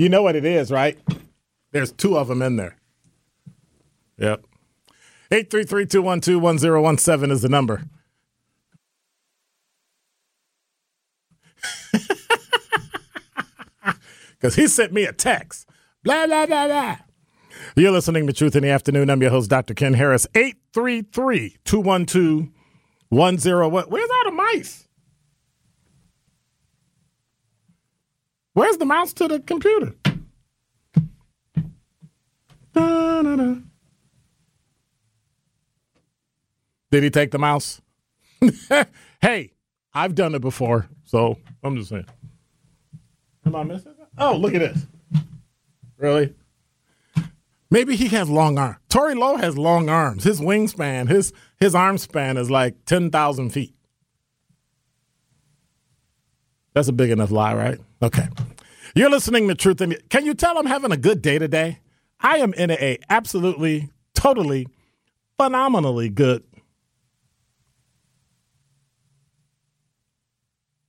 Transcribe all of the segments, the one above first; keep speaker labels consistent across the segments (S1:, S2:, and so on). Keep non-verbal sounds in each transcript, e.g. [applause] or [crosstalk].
S1: You know what it is, right? There's two of them in there. Yep. 833-212-1017 is the number. [laughs] Because he sent me a text. Blah, blah, blah, blah. You're listening to Truth in the Afternoon. I'm your host, Dr. Ken Harris. 833-212 one zero. What? Where's all the mice? Where's the mouse to the computer? Da-da-da. Did he take the mouse? [laughs] hey, I've done it before, so I'm just saying. Am I missing? Oh, look at this. Really? Maybe he has long arms. Tory Lowe has long arms. His wingspan, his his arm span is like ten thousand feet. That's a big enough lie, right? Okay. You're listening to Truth in Can you tell I'm having a good day today? I am in a absolutely, totally, phenomenally good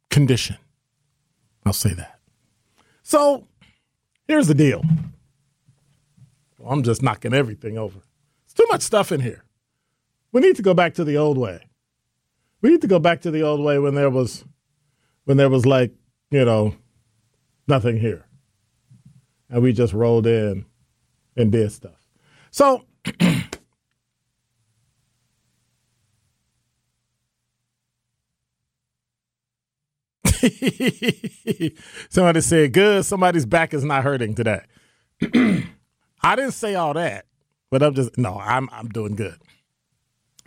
S1: condition. I'll say that. So here's the deal. Well, I'm just knocking everything over. It's too much stuff in here. We need to go back to the old way. We need to go back to the old way when there was when there was like, you know, nothing here. And we just rolled in and did stuff. So [clears throat] Somebody said, good. Somebody's back is not hurting today. [clears throat] I didn't say all that, but I'm just no, I'm I'm doing good.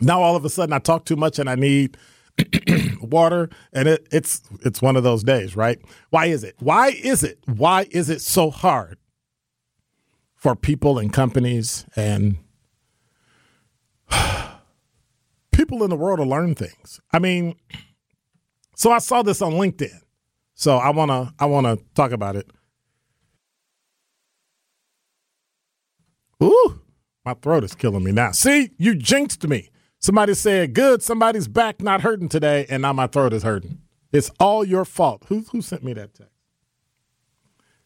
S1: Now all of a sudden I talk too much and I need [clears throat] water and it, it's it's one of those days, right? Why is it? Why is it? Why is it so hard for people and companies and [sighs] people in the world to learn things? I mean, so I saw this on LinkedIn. So I wanna I wanna talk about it. Ooh, my throat is killing me now. See, you jinxed me. Somebody said, good, somebody's back not hurting today, and now my throat is hurting. It's all your fault. Who, who sent me that text?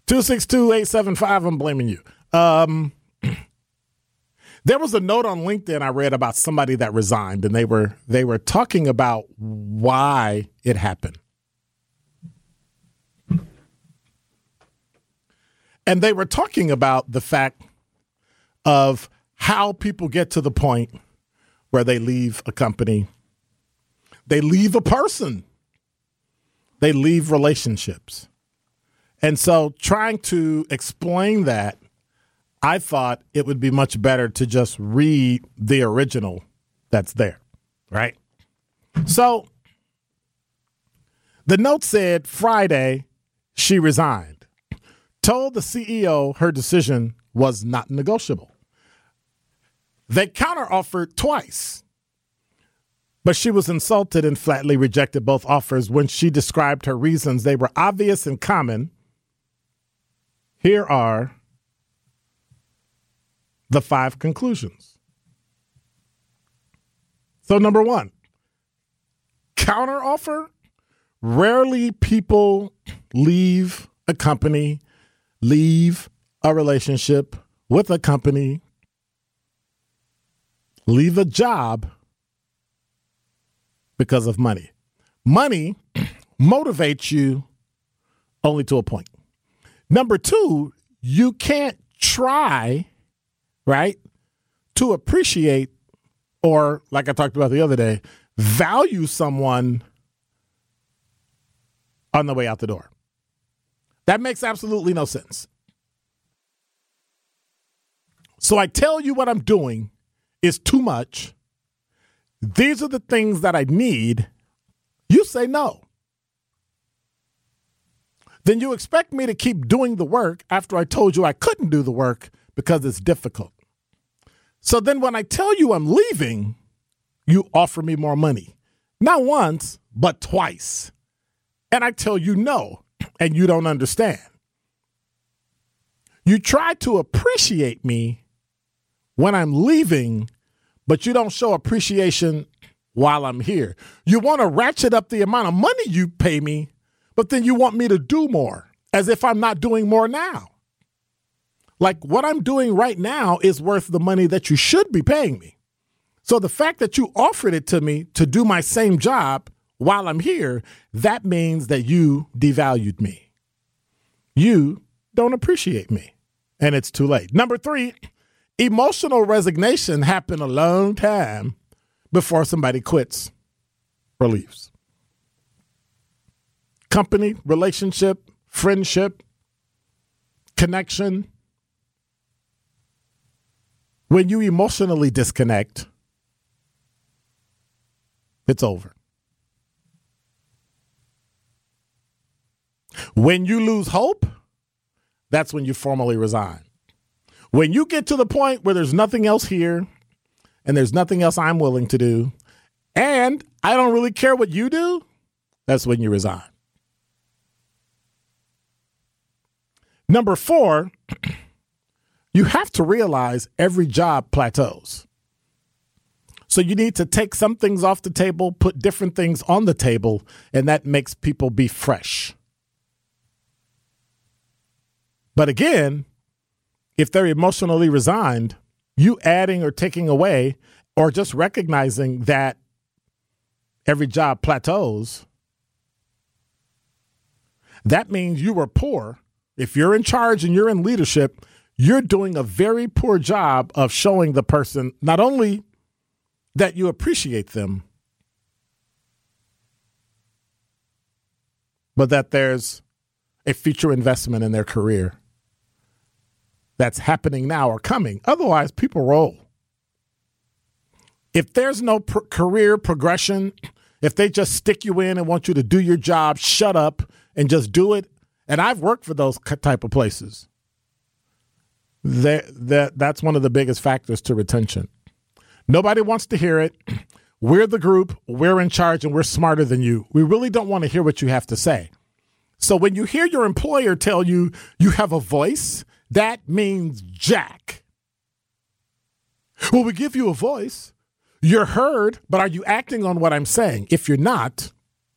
S1: 262 875, I'm blaming you. Um, [clears throat] there was a note on LinkedIn I read about somebody that resigned, and they were they were talking about why it happened. And they were talking about the fact of how people get to the point where they leave a company, they leave a person, they leave relationships. And so, trying to explain that, I thought it would be much better to just read the original that's there, right? So, the note said Friday, she resigned, told the CEO her decision was not negotiable. They counteroffered twice, but she was insulted and flatly rejected both offers when she described her reasons. They were obvious and common. Here are the five conclusions. So, number one, counteroffer. Rarely people leave a company, leave a relationship with a company leave a job because of money. Money [clears throat] motivates you only to a point. Number two, you can't try, right, to appreciate or, like I talked about the other day, value someone on the way out the door. That makes absolutely no sense. So I tell you what I'm doing is too much. These are the things that I need. You say no. Then you expect me to keep doing the work after I told you I couldn't do the work because it's difficult. So then when I tell you I'm leaving, you offer me more money. Not once, but twice. And I tell you no, and you don't understand. You try to appreciate me when I'm leaving, but you don't show appreciation while I'm here. You want to ratchet up the amount of money you pay me, but then you want me to do more as if I'm not doing more now. Like what I'm doing right now is worth the money that you should be paying me. So the fact that you offered it to me to do my same job while I'm here, that means that you devalued me. You don't appreciate me, and it's too late. Number three, Emotional resignation happened a long time before somebody quits or leaves. Company, relationship, friendship, connection. When you emotionally disconnect, it's over. When you lose hope, that's when you formally resign. When you get to the point where there's nothing else here and there's nothing else I'm willing to do, and I don't really care what you do, that's when you resign. Number four, [clears throat] you have to realize every job plateaus. So you need to take some things off the table, put different things on the table, and that makes people be fresh. But again, if they're emotionally resigned, you adding or taking away or just recognizing that every job plateaus, that means you were poor. If you're in charge and you're in leadership, you're doing a very poor job of showing the person not only that you appreciate them, but that there's a future investment in their career that's happening now or coming. Otherwise, people roll. If there's no career progression, if they just stick you in and want you to do your job, shut up and just do it. And I've worked for those type of places. That, that that's one of the biggest factors to retention. Nobody wants to hear it. We're the group, we're in charge, and we're smarter than you. We really don't want to hear what you have to say. So when you hear your employer tell you you have a voice that means jack. Well, we give you a voice. You're heard, but are you acting on what I'm saying? If you're not,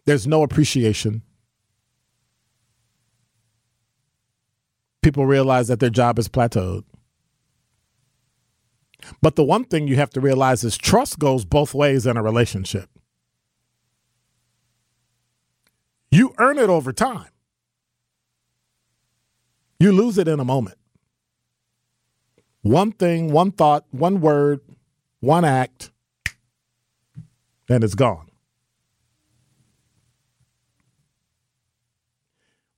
S1: there's no appreciation. people realize that their job is plateaued. But the one thing you have to realize is trust goes both ways in a relationship. You earn it over time. You lose it in a moment. One thing, one thought, one word, one act, and it's gone.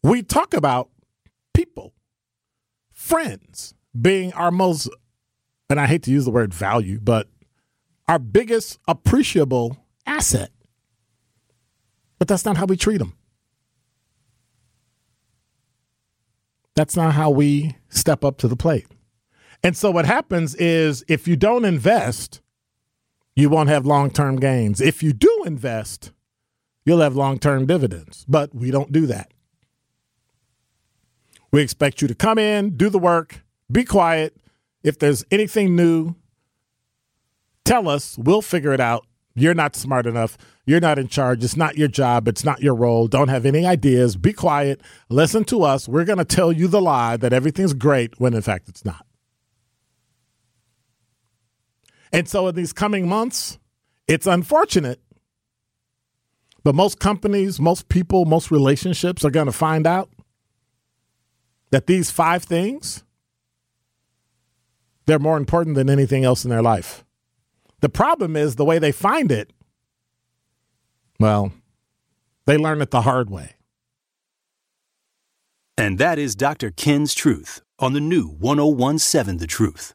S1: We talk about people, friends being our most, and I hate to use the word value, but our biggest appreciable asset. But that's not how we treat them. That's not how we step up to the plate. And so what happens is if you don't invest, you won't have long term gains. If you do invest, you'll have long term dividends. But we don't do that. We expect you to come in, do the work, be quiet. If there's anything new, tell us. We'll figure it out. You're not smart enough. You're not in charge. It's not your job. It's not your role. Don't have any ideas. Be quiet. Listen to us. We're going to tell you the lie that everything's great when in fact it's not. And so in these coming months, it's unfortunate, but most companies, most people, most relationships are going to find out that these five things they're more important than anything else in their life. The problem is the way they find it. Well, they learn it the hard way.
S2: And that is Dr. Ken's Truth on the new 1017 The Truth.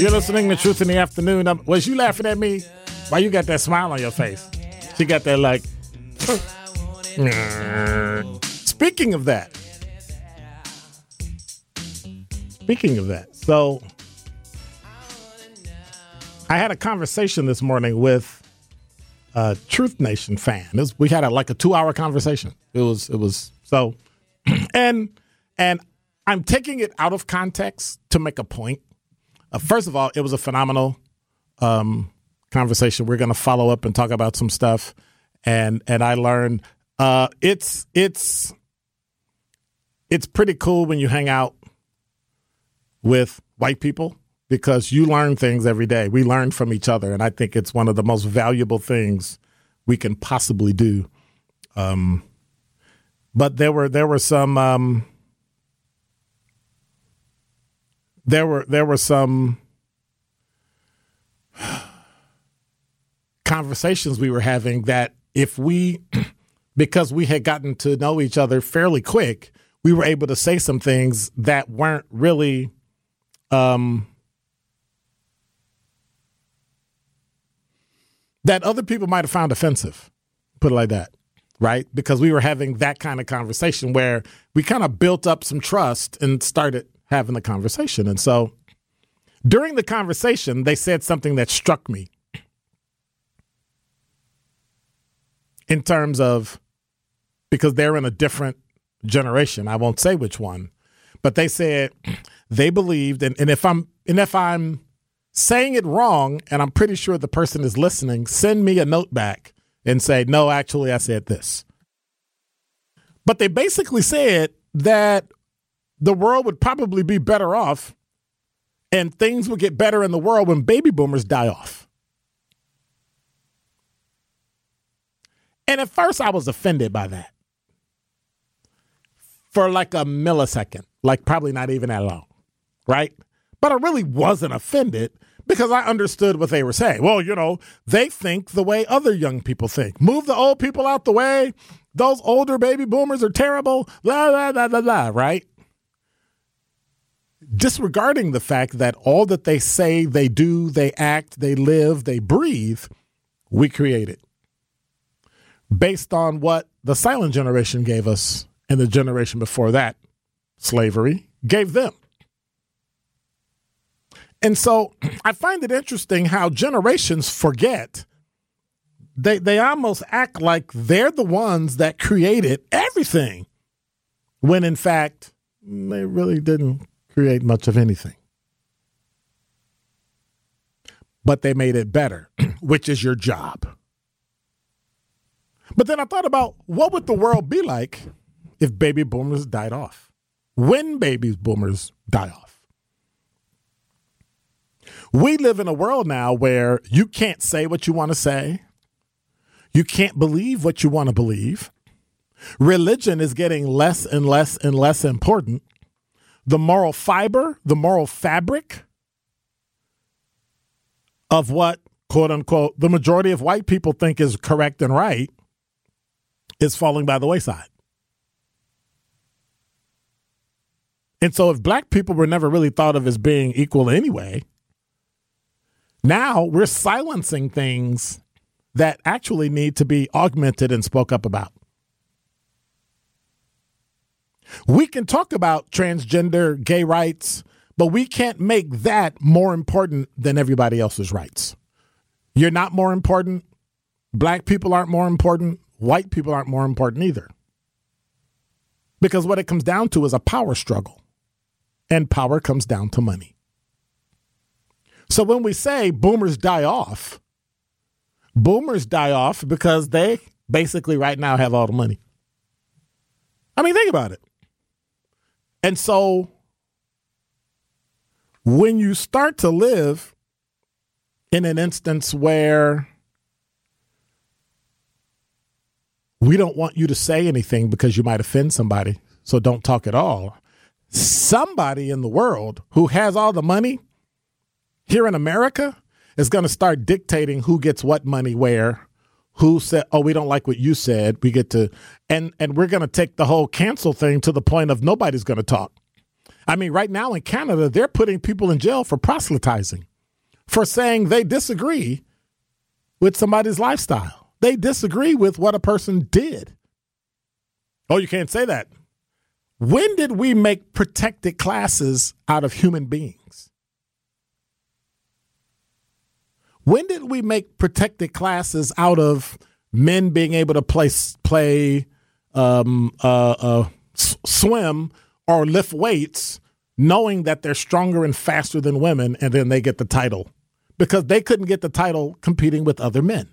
S1: You're listening to Truth in the Afternoon. Um, was you laughing at me? Why you got that smile on your face? She got that like. [laughs] Speaking of that. Speaking of that, so I had a conversation this morning with a Truth Nation fan. Was, we had a, like a two hour conversation. It was it was so, [clears throat] and and I'm taking it out of context to make a point. Uh, first of all, it was a phenomenal um, conversation. We're going to follow up and talk about some stuff, and and I learned uh, it's it's it's pretty cool when you hang out with white people because you learn things every day. We learn from each other, and I think it's one of the most valuable things we can possibly do. Um, but there were there were some um, there were there were some [sighs] conversations we were having that if we [clears throat] because we had gotten to know each other fairly quick, we were able to say some things that weren't really um that other people might have found offensive. Put it like that. Right? Because we were having that kind of conversation where we kind of built up some trust and started having the conversation. And so during the conversation, they said something that struck me in terms of because they're in a different generation. I won't say which one, but they said they believed, and, and if I'm and if I'm saying it wrong, and I'm pretty sure the person is listening, send me a note back and say, no, actually, I said this. But they basically said that the world would probably be better off and things would get better in the world when baby boomers die off. And at first, I was offended by that for like a millisecond, like probably not even that long, right? But I really wasn't offended because I understood what they were saying. Well, you know, they think the way other young people think. Move the old people out the way. Those older baby boomers are terrible. La, la, la, la, la, right? Disregarding the fact that all that they say, they do, they act, they live, they breathe, we created. based on what the silent generation gave us and the generation before that, slavery, gave them. And so I find it interesting how generations forget. They they almost act like they're the ones that created everything when in fact they really didn't create much of anything. But they made it better, [clears throat] which is your job. But then I thought about what would the world be like if baby boomers died off? When baby boomers die off? We live in a world now where you can't say what you want to say. You can't believe what you want to believe. Religion is getting less and less and less important. The moral fiber, the moral fabric of what, quote unquote, the majority of white people think is correct and right is falling by the wayside. And so, if black people were never really thought of as being equal anyway, now we're silencing things that actually need to be augmented and spoke up about. We can talk about transgender gay rights, but we can't make that more important than everybody else's rights. You're not more important. Black people aren't more important. White people aren't more important either. Because what it comes down to is a power struggle, and power comes down to money. So when we say boomers die off, boomers die off because they basically right now have all the money. I mean, think about it. And so when you start to live in an instance where we don't want you to say anything because you might offend somebody, so don't talk at all. Somebody in the world who has all the money here in America is going to start dictating who gets what money where who said oh we don't like what you said. We get to and and we're going to take the whole cancel thing to the point of nobody's going to talk. I mean right now in canada they're putting people in jail for proselytizing for saying they disagree with somebody's lifestyle. They disagree with what a person did. Oh you can't say that. When did we make protected classes out of human beings When did we make protected classes out of men being able to play play um, uh, uh, swim or lift weights, knowing that they're stronger and faster than women, and then they get the title because they couldn't get the title competing with other men.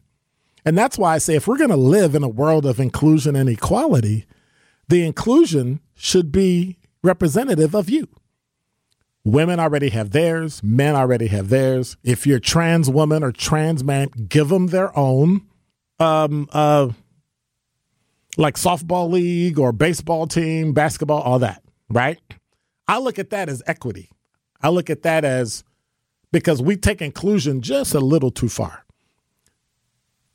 S1: And that's why I say if we're going to live in a world of inclusion and equality, the inclusion should be representative of you. Women already have theirs, men already have theirs. If you're trans woman or trans man, give them their own um uh like softball league or baseball team, basketball, all that, right? I look at that as equity. I look at that as because we take inclusion just a little too far.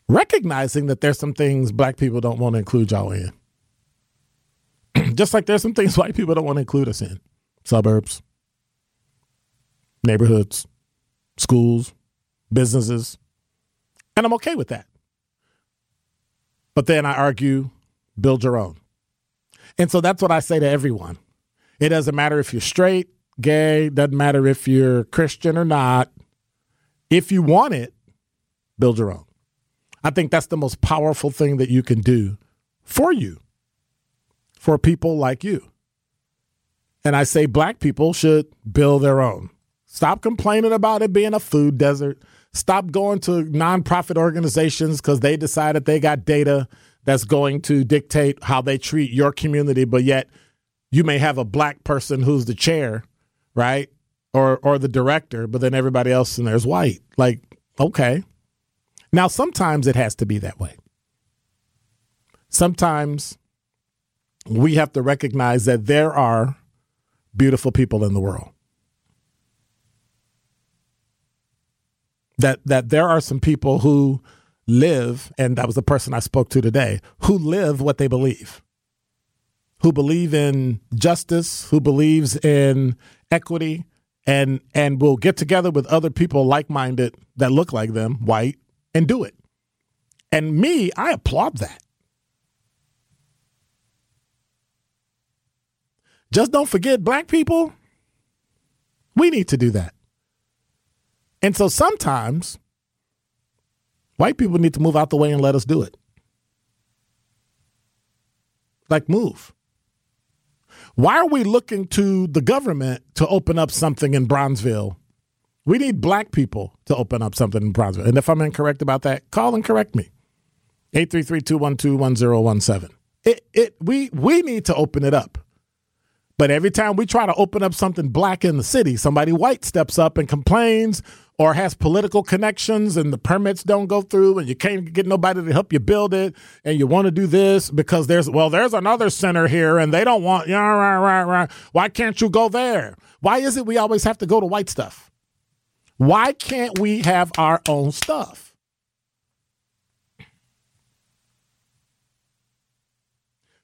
S1: Recognizing that there's some things black people don't want to include y'all in. [clears throat] just like there's some things [laughs] white people don't want to include us in. Suburbs, neighborhoods, schools, businesses. And I'm okay with that. But then I argue build your own. And so that's what I say to everyone. It doesn't matter if you're straight, gay, doesn't matter if you're Christian or not. If you want it, build your own. I think that's the most powerful thing that you can do for you, for people like you. And I say black people should build their own. Stop complaining about it being a food desert. Stop going to nonprofit organizations because they decided they got data that's going to dictate how they treat your community, but yet you may have a black person who's the chair, right? Or or the director, but then everybody else in there is white. Like, okay. Now sometimes it has to be that way. Sometimes we have to recognize that there are beautiful people in the world. that that there are some people who live, and that was the person I spoke to today, who live what they believe, who believe in justice, who believes in equity, and and will get together with other people like minded that look like them, white, and do it. And me, I applaud that. Just don't forget, black people, we need to do that. And so sometimes white people need to move out the way and let us do it. Like, move. Why are we looking to the government to open up something in Bronzeville? We need black people to open up something in Bronzeville. And if I'm incorrect about that, call and correct me. 833-212-1017. It it we we need to open it up. But every time we try to open up something black in the city, somebody white steps up and complains or has political connections and the permits don't go through and you can't get nobody to help you build it and you want to do this because there's well there's another center here and they don't want yeah right right right. Why can't you go there? Why is it we always have to go to white stuff? Why can't we have our own stuff?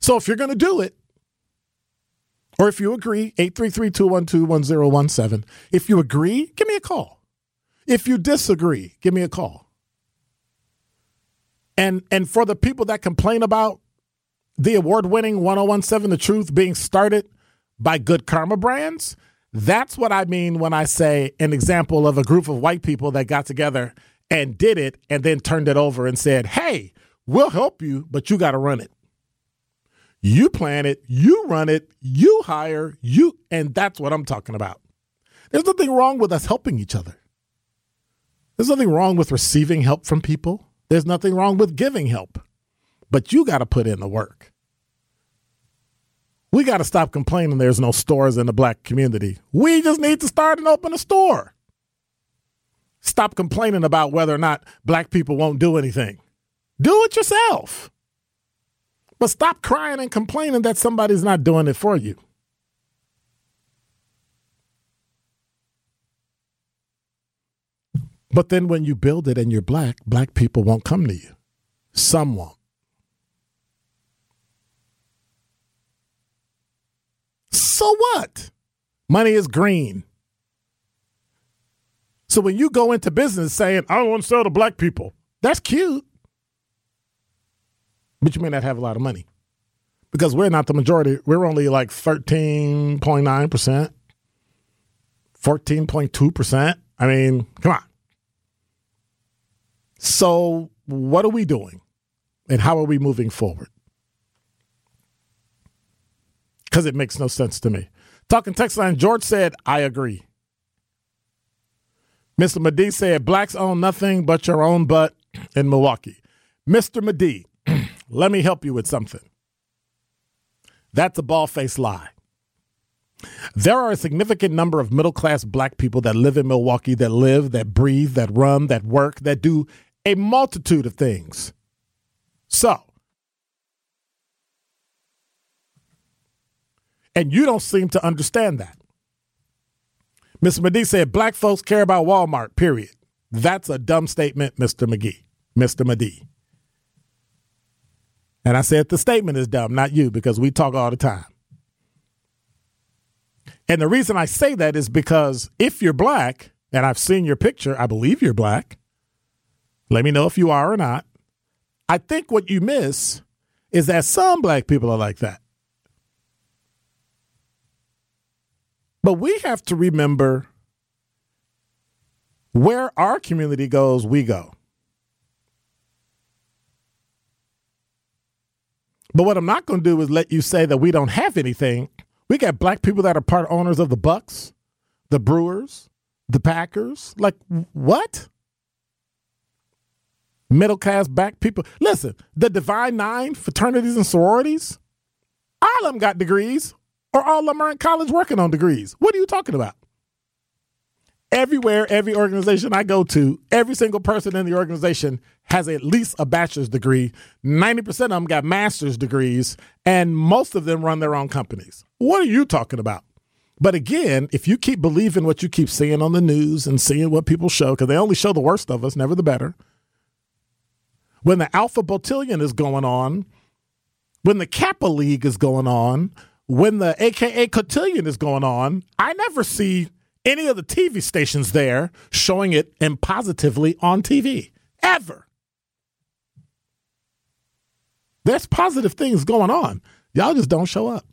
S1: So if you're going to do it or if you agree 833-212-1017 if you agree give me a call if you disagree, give me a call. And and for the people that complain about the award-winning 1017 The Truth being started by Good Karma Brands, that's what I mean when I say an example of a group of white people that got together and did it and then turned it over and said, "Hey, we'll help you, but you got to run it." You plan it, you run it, you hire, you and that's what I'm talking about. There's nothing wrong with us helping each other. There's nothing wrong with receiving help from people. There's nothing wrong with giving help. But you got to put in the work. We got to stop complaining there's no stores in the black community. We just need to start and open a store. Stop complaining about whether or not black people won't do anything. Do it yourself. But stop crying and complaining that somebody's not doing it for you. But then when you build it and you're black, black people won't come to you. Some won't. So what? Money is green. So when you go into business saying, I want to sell to black people, that's cute. But you may not have a lot of money because we're not the majority. We're only like 13.9%, 14.2%. I mean, come on. So, what are we doing? And how are we moving forward? Because it makes no sense to me. Talking text line, George said, I agree. Mr. Medee said, Blacks own nothing but your own butt in Milwaukee. Mr. Medee, [clears throat] let me help you with something. That's a ball faced lie. There are a significant number of middle class black people that live in Milwaukee that live, that breathe, that run, that work, that do a multitude of things. So, and you don't seem to understand that. Mr. McGee said black folks care about Walmart, period. That's a dumb statement, Mr. McGee, Mr. McGee. And I said the statement is dumb, not you, because we talk all the time. And the reason I say that is because if you're black, and I've seen your picture, I believe you're black, let me know if you are or not. I think what you miss is that some black people are like that. But we have to remember where our community goes, we go. But what I'm not going to do is let you say that we don't have anything. We got black people that are part owners of the Bucks, the Brewers, the Packers. Like, what? Middle class black people. Listen, the Divine Nine fraternities and sororities, all of them got degrees, or all of them are in college working on degrees. What are you talking about? Everywhere, every organization I go to, every single person in the organization has at least a bachelor's degree. 90% of them got master's degrees, and most of them run their own companies. What are you talking about? But again, if you keep believing what you keep seeing on the news and seeing what people show, because they only show the worst of us, never the better, when the Alpha Beautillion is going on, when the Kappa League is going on, when the AKA Cotillion is going on, I never see any of the TV stations there showing it and positively on TV. Ever. There's positive things going on. Y'all just don't show up.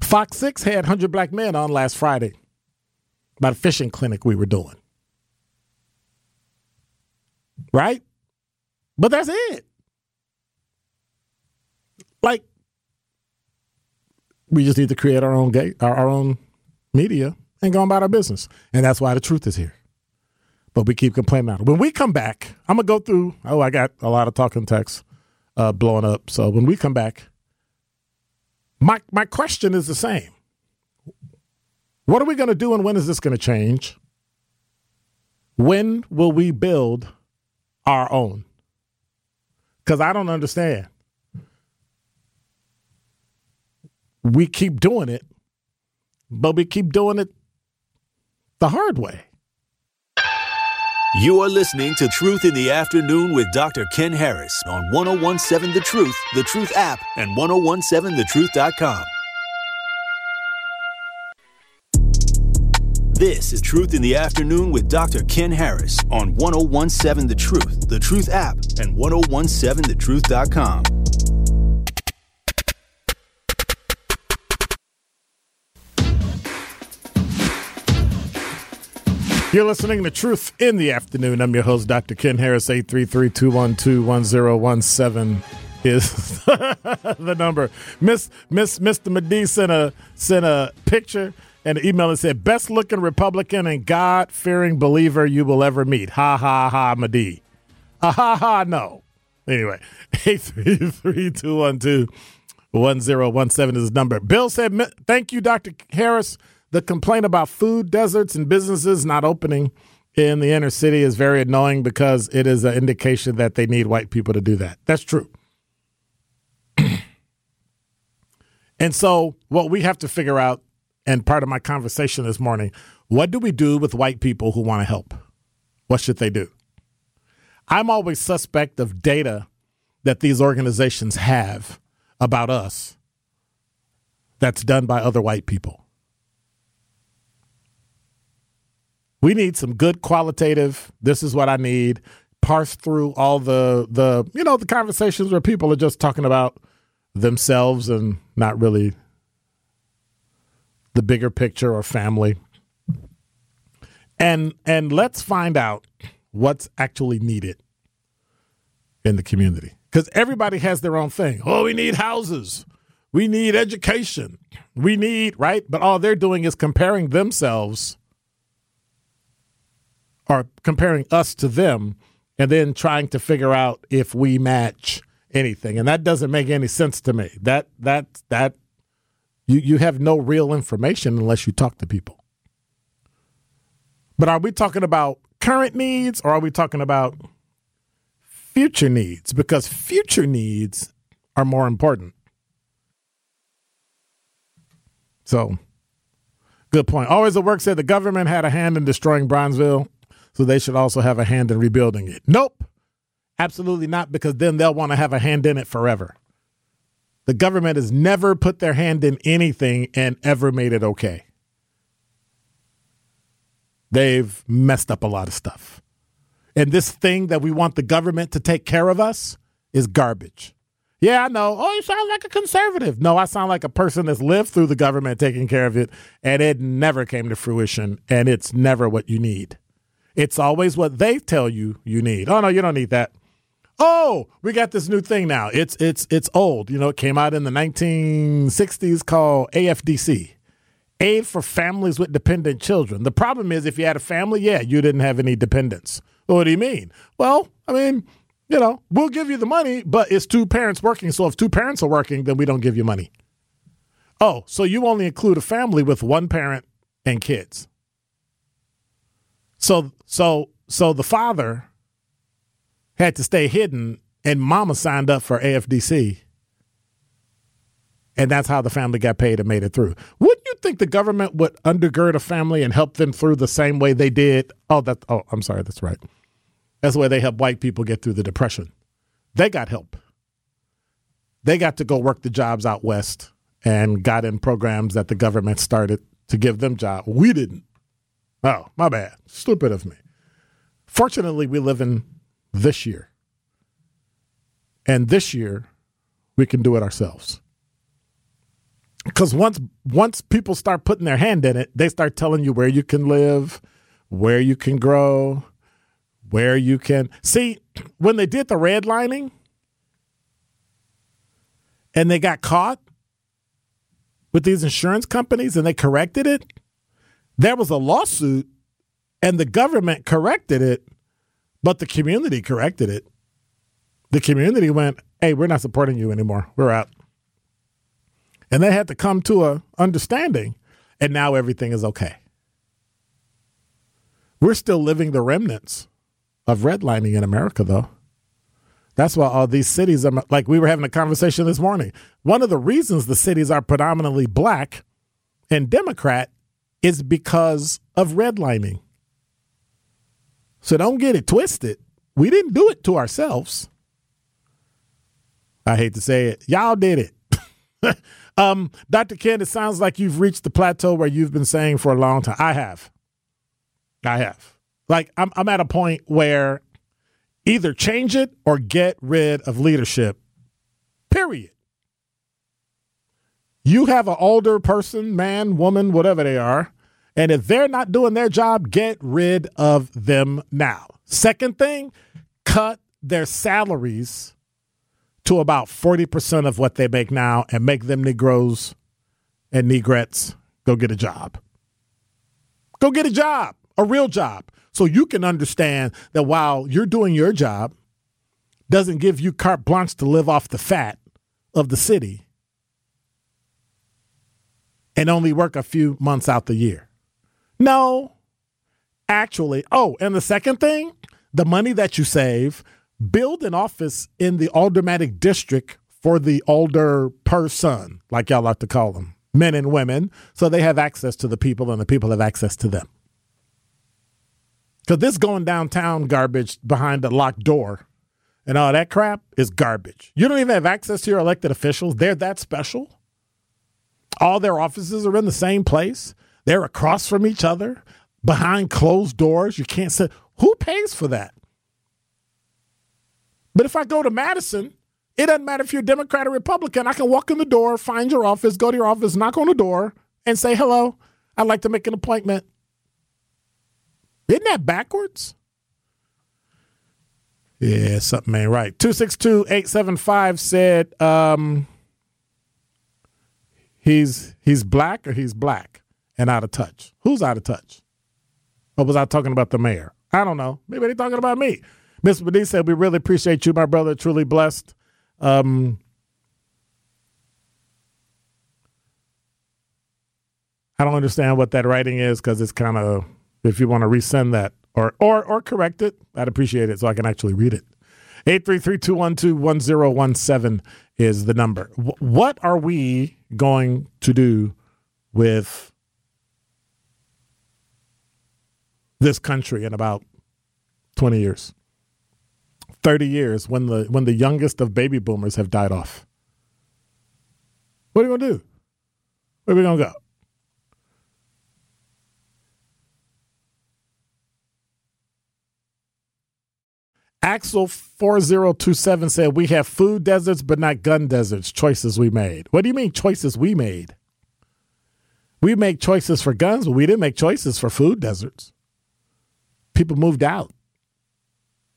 S1: Fox 6 had 100 black men on last Friday about a fishing clinic we were doing. Right? But that's it. Like, we just need to create our own gate, our, our own media and go about our business. And that's why the truth is here. But we keep complaining about it. When we come back, I'm going to go through, oh, I got a lot of talking text uh, blowing up. So when we come back, my, my question is the same. What are we going to do and when is this going to change? When will we build our own? Because I don't understand. We keep doing it, but we keep doing it the hard way.
S2: You are listening to Truth in the Afternoon with Dr. Ken Harris on 1017 The Truth, The Truth app, and 1017thetruth.com. This is Truth in the Afternoon with Dr. Ken Harris on 1017 The Truth, The Truth app, and 1017thetruth.com.
S1: You're listening to Truth in the Afternoon. I'm your host, Dr. Ken Harris. 833-212-1017 is [laughs] the number. Miss Miss Mr. Medee sent a sent a picture and an email that said, Best looking Republican and God fearing believer you will ever meet. Ha ha ha Medee. Ha ha ha no. Anyway, [laughs] 833-212-1017 is the number. Bill said, Thank you, Dr. Harris. The complaint about food deserts and businesses not opening in the inner city is very annoying because it is an indication that they need white people to do that. That's true. [clears throat] and so, what we have to figure out, and part of my conversation this morning, what do we do with white people who want to help? What should they do? I'm always suspect of data that these organizations have about us that's done by other white people. we need some good qualitative this is what i need parse through all the the you know the conversations where people are just talking about themselves and not really the bigger picture or family. And and let's find out what's actually needed in the community. Because everybody has their own thing. Oh we need houses. We need education. We need right? But all they're doing is comparing themselves are comparing us to them and then trying to figure out if we match anything. And that doesn't make any sense to me. That that that you you have no real information unless you talk to people. But are we talking about current needs or are we talking about future needs? Because future needs are more important. So, good point. Always the work said the government had a hand in destroying Bronzeville so they should also have a hand in rebuilding it. Nope, absolutely not, because then they'll want to have a hand in it forever. The government has never put their hand in anything and ever made it okay. They've messed up a lot of stuff. And this thing that we want the government to take care of us is garbage. Yeah, I know. Oh, you sound like a conservative. No, I sound like a person that's lived through the government taking care of it, and it never came to fruition, and it's never what you need. It's always what they tell you you need. Oh no, you don't need that. Oh, we got this new thing now. It's it's it's old. You know, it came out in the 1960s called AFDC. Aid for families with dependent children. The problem is if you had a family, yeah, you didn't have any dependents. what do you mean? Well, I mean, you know, we'll give you the money, but it's two parents working. So if two parents are working, then we don't give you money. Oh, so you only include a family with one parent and kids. So so so the father had to stay hidden and mama signed up for AFDC. And that's how the family got paid and made it through. Wouldn't you think the government would undergird a family and help them through the same way they did? Oh, that oh, I'm sorry, that's right. That's the way they help white people get through the depression. They got help. They got to go work the jobs out west and got in programs that the government started to give them jobs. We didn't. Oh, my bad. Stupid of me. Fortunately, we live in this year. And this year, we can do it ourselves. because once once people start putting their hand in it, they start telling you where you can live, where you can grow, where you can see. When they did the redlining and they got caught with these insurance companies and they corrected it, there was a lawsuit and the government corrected it, but the community corrected it. The community went, "Hey, we're not supporting you anymore. We're out." And they had to come to a understanding, and now everything is okay. We're still living the remnants of redlining in America, though. That's why all these cities are like we were having a conversation this morning. One of the reasons the cities are predominantly black and Democrat is because of redlining. So don't get it twisted. We didn't do it to ourselves. I hate to say it. Y'all did it. [laughs] Um, Dr. Ken, it sounds like you've reached the plateau where you've been saying for a long time. I have. I have. Like I'm I'm at a point where either change it or get rid of leadership. Period. You have an older person, man, woman, whatever they are, and if they're not doing their job, get rid of them now. Second thing, cut their salaries to about 40% of what they make now and make them Negroes and Negrettes go get a job. Go get a job, a real job, so you can understand that while you're doing your job, doesn't give you carte blanche to live off the fat of the city and only work a few months out the year. No, actually. Oh, and the second thing, the money that you save build an office in the aldermanic district for the older person, like y'all like to call them, men and women, so they have access to the people and the people have access to them. Because this going downtown garbage behind a locked door and all that crap is garbage. You don't even have access to your elected officials. They're that special. All their offices are in the same place. They're across from each other behind closed doors. You can't say, who pays for that? But if I go to Madison, it doesn't matter if you're Democrat or Republican. I can walk in the door, find your office, go to your office, knock on the door, and say, hello, I'd like to make an appointment. Isn't that backwards? Yeah, something ain't right. 262 875 said um, he's he's black or he's black and out of touch. Who's out of touch? Or was I talking about the mayor? I don't know. Maybe they're talking about me. Mr. Benice said, We really appreciate you, my brother. Truly blessed. Um, I don't understand what that writing is because it's kind of, if you want to resend that or, or, or correct it, I'd appreciate it so I can actually read it. 833-212-1017 is the number. W- what are we going to do with this country in about 20 years? 30 years when the when the youngest of baby boomers have died off. What are we gonna do? Where are we gonna go? Axel 4027 said, We have food deserts, but not gun deserts. Choices we made. What do you mean, choices we made? We make choices for guns, but we didn't make choices for food deserts. People moved out.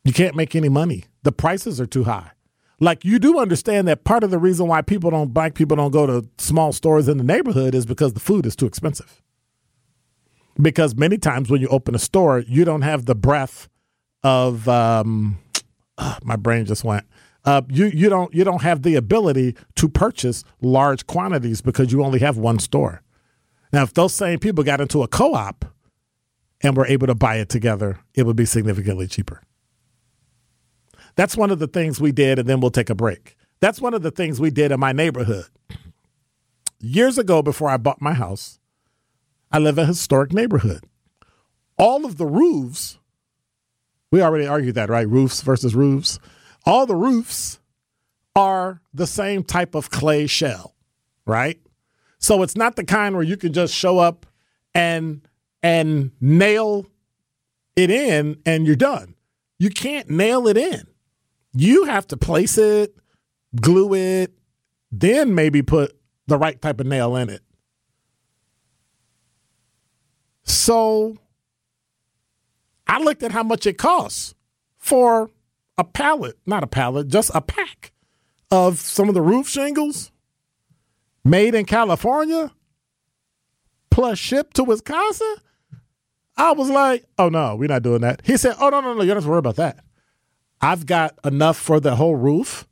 S1: You can't make any money. The prices are too high. Like you do understand that part of the reason why people don't black people don't go to small stores in the neighborhood is because the food is too expensive. Because many times when you open a store, you don't have the breadth of um, uh, [tsk] my brain just went. Uh, you you don't you don't have the ability to purchase large quantities because you only have one store. Now, if those same people got into a co-op and were able to buy it together, it would be significantly cheaper. That's one of the things we did, and then we'll take a break. That's one of the things we did in my neighborhood. Years ago, before I bought my house, I live in a historic neighborhood. All of the roofs, we already argued that, right? Roofs versus roofs. All the roofs are the same type of clay shell, right? So it's not the kind where you can just show up and and nail it in and you're done. You can't nail it in. You have to place it, glue it, then maybe put the right type of nail in it. So I looked at how much it costs for a pallet, not a pallet, just a pack of some of the roof shingles made in California plus shipped to Wisconsin. I was like, oh no, we're not doing that. He said, oh no, no, no, you don't have to worry about that. I've got enough for the whole roof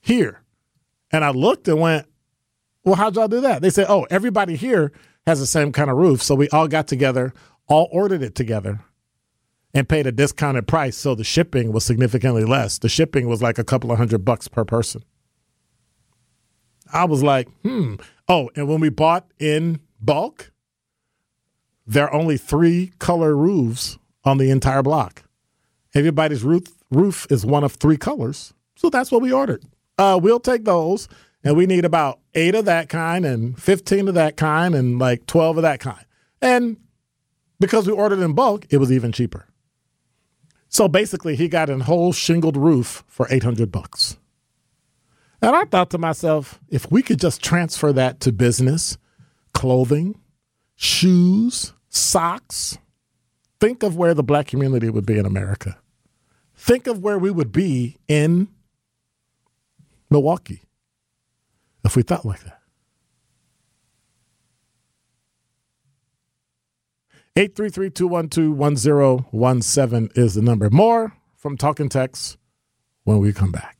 S1: here. And I looked and went, well, how'd y'all do that? They said, oh, everybody here has the same kind of roof. So we all got together, all ordered it together, and paid a discounted price. So the shipping was significantly less. The shipping was like a couple of hundred bucks per person. I was like, hmm. Oh, and when we bought in bulk, there are only three color roofs on the entire block. Everybody's roof roof is one of three colors. So that's what we ordered. Uh, we'll take those, and we need about eight of that kind, and 15 of that kind, and like 12 of that kind. And because we ordered in bulk, it was even cheaper. So basically, he got a whole shingled roof for 800 bucks. And I thought to myself, if we could just transfer that to business, clothing, shoes, socks, think of where the black community would be in America. Think of where we would be in Milwaukee if we thought like that. 833-212-1017 is the number. More from Talk and Text when we come back.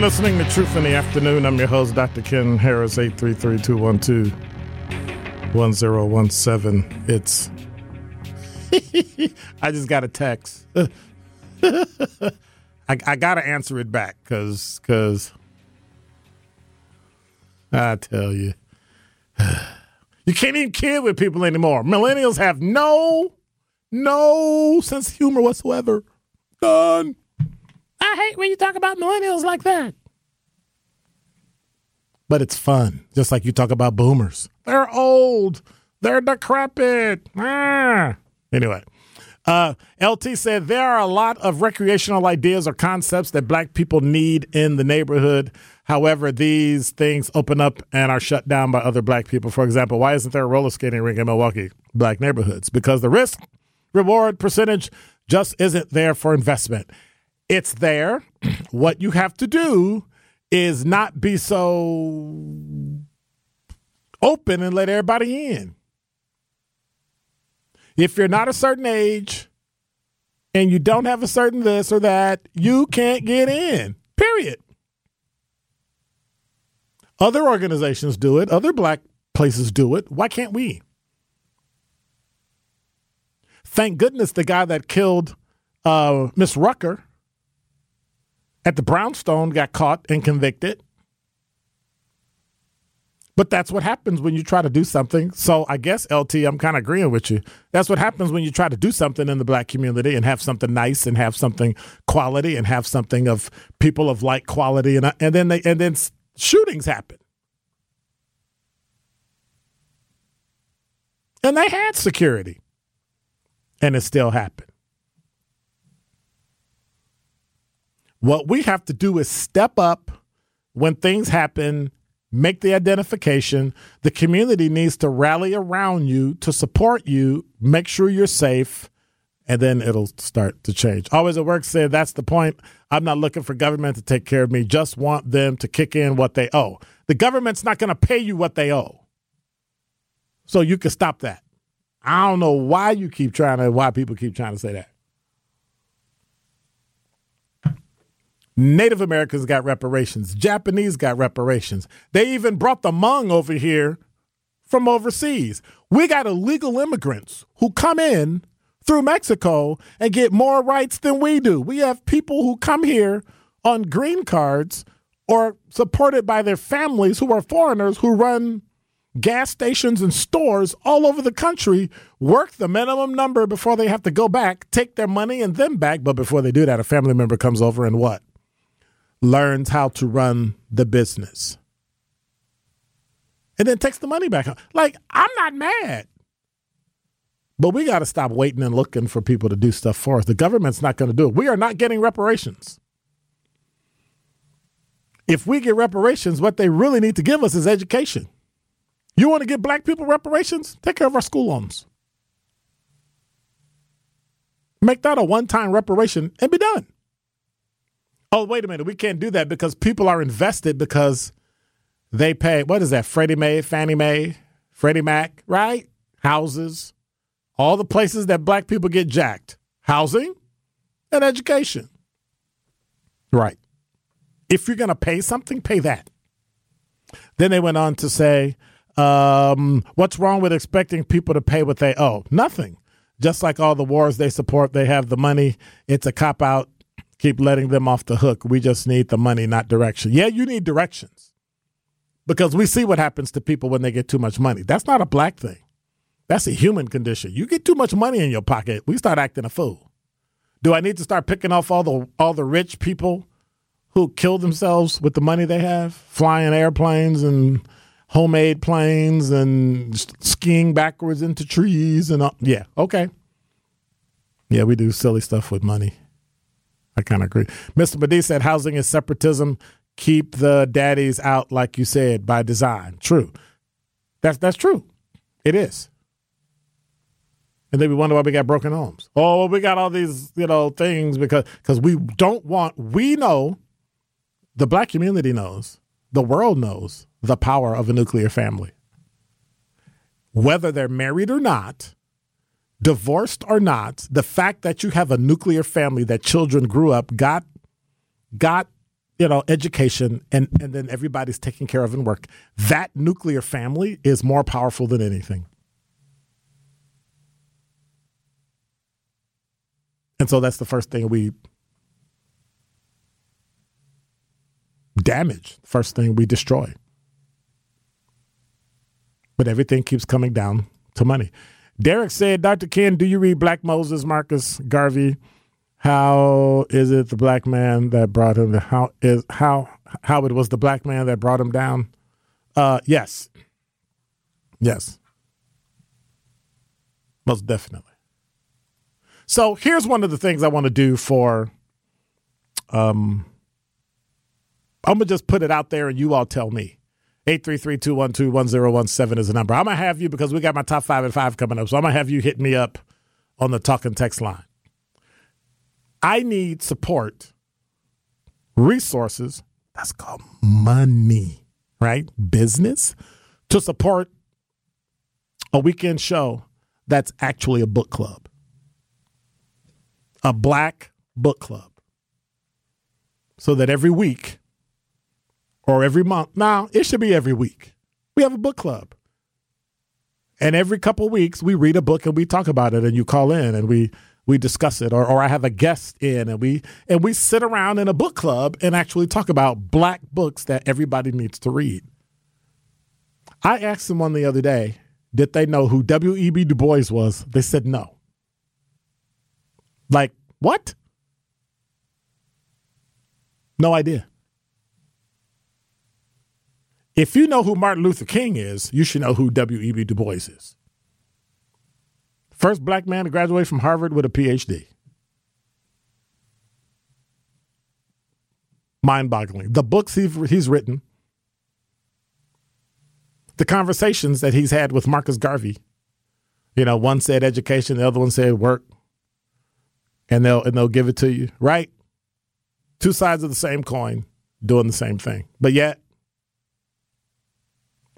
S1: You're listening to Truth in the Afternoon. I'm your host, Dr. Ken Harris, 833-212-1017. It's [laughs] I just got a text. [laughs] I, I gotta answer it back because because I tell you. [sighs] You can't even kid with people anymore. Millennials have no, no sense of humor whatsoever. Done. I hate when you talk about millennials like that. But it's fun, just like you talk about boomers. They're old. They're decrepit. Ah. Anyway, uh, LT said there are a lot of recreational ideas or concepts that black people need in the neighborhood. However, these things open up and are shut down by other black people. For example, why isn't there a roller skating rink in Milwaukee, black neighborhoods? Because the risk reward percentage just isn't there for investment. It's there. what you have to do is not be so open and let everybody in. If you're not a certain age and you don't have a certain this or that, you can't get in. Period. Other organizations do it, other black places do it. Why can't we? Thank goodness the guy that killed uh, Miss Rucker at the Brownstone got caught and convicted. But that's what happens when you try to do something. So I guess LT, I'm kind of agreeing with you. That's what happens when you try to do something in the black community and have something nice and have something quality and have something of people of like quality and uh, and then they and then shootings happen. And they had security. And it still happened. What we have to do is step up when things happen, make the identification. The community needs to rally around you to support you, make sure you're safe, and then it'll start to change. Always at work said that's the point. I'm not looking for government to take care of me, just want them to kick in what they owe. The government's not going to pay you what they owe. So you can stop that. I don't know why you keep trying to why people keep trying to say that. Native Americans got reparations. Japanese got reparations. They even brought the Hmong over here from overseas. We got illegal immigrants who come in through Mexico and get more rights than we do. We have people who come here on green cards or supported by their families who are foreigners who run gas stations and stores all over the country, work the minimum number before they have to go back, take their money and then back. But before they do that, a family member comes over and what? Learns how to run the business. And then takes the money back. Like, I'm not mad. But we got to stop waiting and looking for people to do stuff for us. The government's not going to do it. We are not getting reparations. If we get reparations, what they really need to give us is education. You want to give black people reparations? Take care of our school loans. Make that a one time reparation and be done. Oh, wait a minute. We can't do that because people are invested because they pay, what is that? Freddie Mae, Fannie Mae, Freddie Mac, right? Houses, all the places that black people get jacked housing and education. Right. If you're going to pay something, pay that. Then they went on to say, um, what's wrong with expecting people to pay what they owe? Nothing. Just like all the wars they support, they have the money. It's a cop out. Keep letting them off the hook. We just need the money, not direction. Yeah, you need directions because we see what happens to people when they get too much money. That's not a black thing. That's a human condition. You get too much money in your pocket, we start acting a fool. Do I need to start picking off all the all the rich people who kill themselves with the money they have, flying airplanes and homemade planes and skiing backwards into trees and all. yeah, okay. Yeah, we do silly stuff with money. I kind of agree. Mr. Medee said housing is separatism. Keep the daddies out, like you said, by design. True. That's that's true. It is. And then we wonder why we got broken homes. Oh, we got all these, you know, things because because we don't want. We know, the black community knows, the world knows the power of a nuclear family. Whether they're married or not, divorced or not, the fact that you have a nuclear family that children grew up, got got you know education and and then everybody's taken care of and work that nuclear family is more powerful than anything and so that's the first thing we damage first thing we destroy but everything keeps coming down to money. Derek said, Dr. Ken, do you read Black Moses, Marcus Garvey? How is it the black man that brought him? How is how how it was the black man that brought him down? Uh, yes, yes, most definitely. So here's one of the things I want to do for. Um, I'm gonna just put it out there, and you all tell me. 833-212-1017 is the number. I'm going to have you, because we got my top five and five coming up, so I'm going to have you hit me up on the talk and text line. I need support, resources, that's called money, right? Business, to support a weekend show that's actually a book club, a black book club. So that every week or every month. Now, it should be every week. We have a book club. And every couple weeks we read a book and we talk about it and you call in and we we discuss it or, or I have a guest in and we and we sit around in a book club and actually talk about black books that everybody needs to read. I asked someone the other day, did they know who W.E.B. Du Bois was? They said no. Like, what? No idea. If you know who Martin Luther King is, you should know who W.E.B. Du Bois is. First black man to graduate from Harvard with a PhD. Mind boggling. The books he's written, the conversations that he's had with Marcus Garvey. You know, one said education, the other one said work, and they'll and they'll give it to you, right? Two sides of the same coin, doing the same thing. But yet,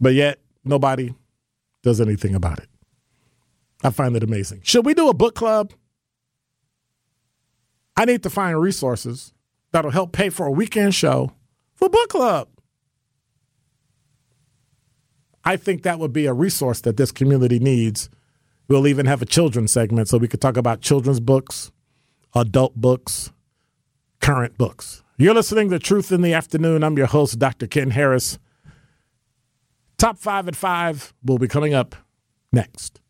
S1: but yet, nobody does anything about it. I find it amazing. Should we do a book club? I need to find resources that'll help pay for a weekend show for book club. I think that would be a resource that this community needs. We'll even have a children's segment so we could talk about children's books, adult books, current books. You're listening to Truth in the Afternoon. I'm your host, Dr. Ken Harris. Top five at five will be coming up next.